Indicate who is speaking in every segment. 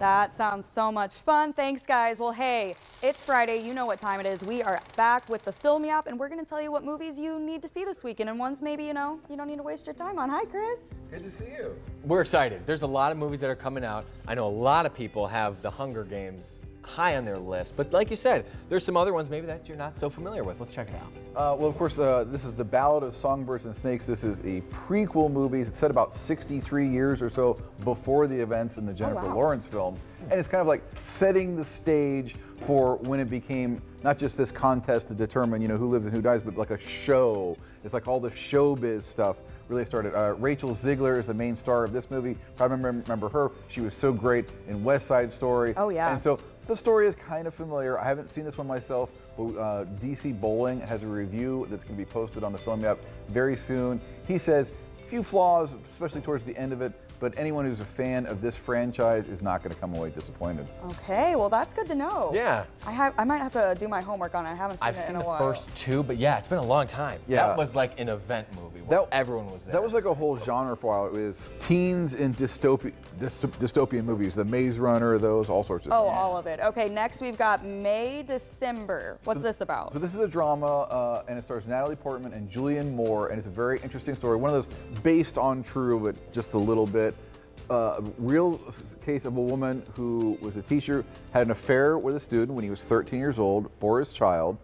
Speaker 1: That sounds so much fun. Thanks, guys. Well, hey, it's Friday. You know what time it is. We are back with the Film Yap, and we're going to tell you what movies you need to see this weekend and ones maybe, you know, you don't need to waste your time on. Hi, Chris.
Speaker 2: Good to see you.
Speaker 3: We're excited. There's a lot of movies that are coming out. I know a lot of people have The Hunger Games high on their list, but like you said, there's some other ones maybe that you're not so familiar with. Let's check it out.
Speaker 2: Uh, well, of course, uh, this is The Ballad of Songbirds and Snakes. This is a prequel movie. It's set about 63 years or so before the events in the Jennifer
Speaker 1: wow.
Speaker 2: Lawrence film. And it's kind of like setting the stage for when it became not just this contest to determine, you know, who lives and who dies, but like a show. It's like all the showbiz stuff really started. Uh, Rachel Zegler is the main star of this movie. Probably remember, remember her. She was so great in West Side Story.
Speaker 1: Oh, yeah.
Speaker 2: And so the story is kind of familiar. I haven't seen this one myself, but uh, DC Bowling has a review that's going to be posted on the Film Yap very soon. He says, few flaws, especially towards the end of it, but anyone who's a fan of this franchise is not going to come away disappointed.
Speaker 1: Okay, well that's good to know.
Speaker 3: Yeah.
Speaker 1: I have I might have to do my homework on it. I haven't seen
Speaker 3: I've
Speaker 1: it
Speaker 3: seen
Speaker 1: in a
Speaker 3: the first two, but yeah, it's been a long time.
Speaker 2: Yeah.
Speaker 3: That was like an event movie where
Speaker 2: That-
Speaker 3: everyone was there.
Speaker 2: That was like a whole genre for a while. It was teens in dystopi- dystop- dystopian movies, The Maze Runner, those, all sorts of
Speaker 1: Oh,
Speaker 2: things.
Speaker 1: all of it. Okay, next we've got May December. What's this about?
Speaker 2: So this is a drama, uh, and it stars Natalie Portman and Julianne Moore, and it's a very interesting story. One of those based on true, but just a little bit. Uh, real case of a woman who was a teacher, had an affair with a student when he was 13 years old, bore his child.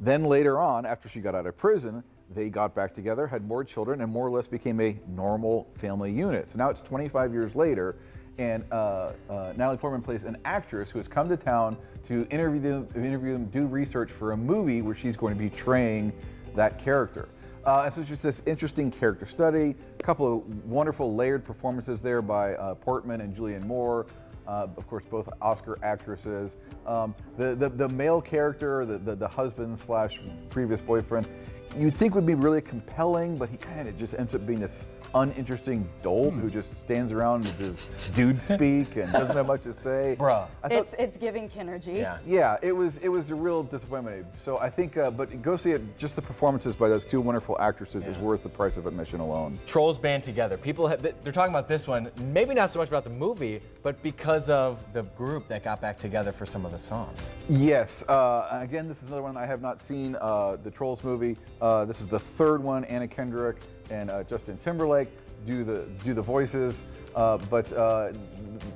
Speaker 2: Then later on, after she got out of prison, they got back together, had more children, and more or less became a normal family unit. So now it's 25 years later, and uh, uh, Natalie Portman plays an actress who has come to town to interview them, interview them, do research for a movie where she's going to be portraying that character. Uh, so it's just this interesting character study, a couple of wonderful layered performances there by uh, Portman and Julianne Moore. Uh, of course, both Oscar actresses. Um, the, the the male character, the the, the husband slash previous boyfriend, you'd think would be really compelling, but he kind of just ends up being this uninteresting dolt who just stands around with his dude speak and doesn't have much to say.
Speaker 3: Bruh.
Speaker 2: Thought-
Speaker 1: It's it's giving Kenergy.
Speaker 3: Yeah.
Speaker 2: yeah, it was it was a real disappointment. So I think, uh, but go see it. Just the performances by those two wonderful actresses is worth the price of admission alone.
Speaker 3: Trolls band together. People have, they're talking about this one, maybe not so much about the movie, but because of the group that got back together for some of the songs.
Speaker 2: Yes. Uh, again, this is another one I have not seen. Uh, the Trolls movie. Uh, this is the third one. Anna Kendrick and uh, Justin Timberlake do the do the voices. Uh, but uh,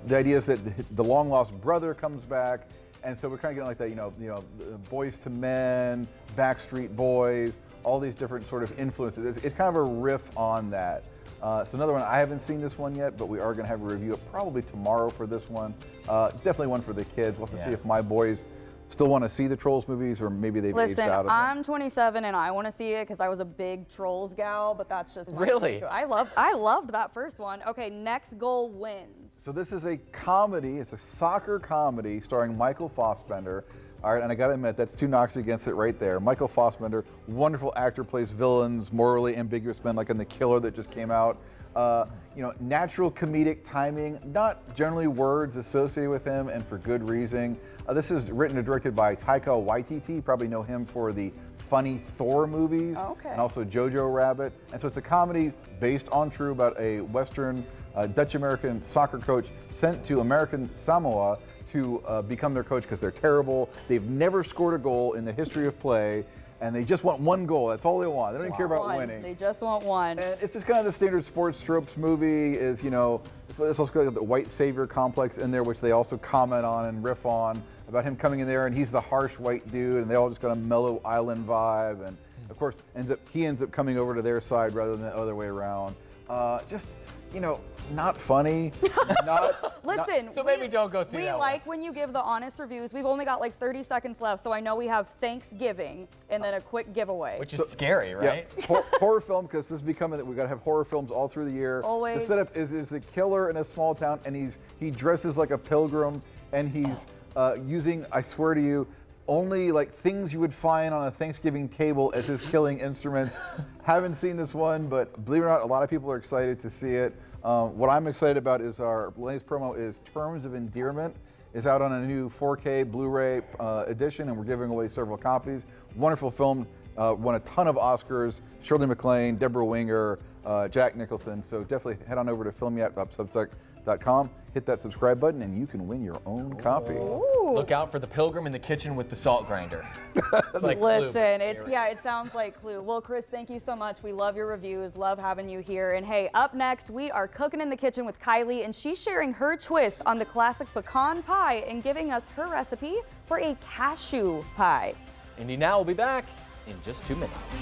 Speaker 2: the idea is that the, long lost brother comes back, and so we're kind of getting like that. You know, you know, Boyz II Men, Backstreet Boys, all these different sort of influences. It's, it's kind of a riff on that. Uh, so another one, I haven't seen this one yet, but we are going to have a review probably tomorrow for this one. Uh, definitely one for the kids. We'll have to see if my boys still want to see the Trolls movies or maybe they've aged out of them.
Speaker 1: I'm 27 and I want to see it because I was a big Trolls gal, but that's just
Speaker 3: Really?
Speaker 1: I love I loved that first one. Okay, next goal wins.
Speaker 2: So this is a comedy. It's a soccer comedy starring Michael Fassbender. All right, and I got to admit, that's two knocks against it right there. Michael Fassbender, wonderful actor, plays villains, morally ambiguous men, like in The Killer that just came out. Uh, you know, natural comedic timing, not generally words associated with him, and for good reason. Uh, this is written and directed by Taika Waititi. You probably know him for the funny Thor movies,
Speaker 1: Oh, okay.
Speaker 2: and also Jojo Rabbit. And so it's a comedy based on true about a Western uh, Dutch American soccer coach sent to American Samoa to uh, become their coach because they're terrible. They've never scored a goal in the history of play, and they just want one goal. That's all they want. They don't even care about
Speaker 1: One.
Speaker 2: winning.
Speaker 1: They just want one.
Speaker 2: And it's just kind of the standard sports tropes movie is, you know, it's also got the white savior complex in there, which they also comment on and riff on about him coming in there and he's the harsh white dude and they all just got a mellow island vibe. And of course, ends up he ends up coming over to their side rather than the other way around. Uh, just, you know, not funny. not, not-
Speaker 1: Listen,
Speaker 3: So maybe don't go see
Speaker 1: We
Speaker 3: that one.
Speaker 1: like when you give the honest reviews. We've only got like 30 seconds left, so I know we have Thanksgiving and then a quick giveaway.
Speaker 3: Which is scary, right?
Speaker 2: Yeah, hor- horror film because this is becoming that we got to have horror films all through the year.
Speaker 1: Always.
Speaker 2: The setup is is a killer in a small town, and he's he dresses like a pilgrim, and he's uh, using I swear to you. Only like things you would find on a Thanksgiving table as his killing instruments. Haven't seen this one, but believe it or not, a lot of people are excited to see it. Um, what I'm excited about is our latest promo is Terms of Endearment is out on a new 4K Blu-ray uh, edition, and we're giving away several copies. Wonderful film, uh, won a ton of Oscars. Shirley MacLaine, Debra Winger, uh, Jack Nicholson. So definitely head on over to filmyap.substack.com. hit that subscribe button and you can win your own copy.
Speaker 1: Ooh.
Speaker 3: Look out for the pilgrim in the kitchen with the salt grinder. It's like Clue,
Speaker 1: Listen, it's
Speaker 3: scary.
Speaker 1: yeah, it sounds like Clue. Well, Chris, thank you so much. We love your reviews, love having you here. And hey, up next, we are cooking in the kitchen with Kylie, and she's sharing her twist on the classic pecan pie and giving us her recipe for a cashew pie.
Speaker 3: Indy Now will be back in just two minutes.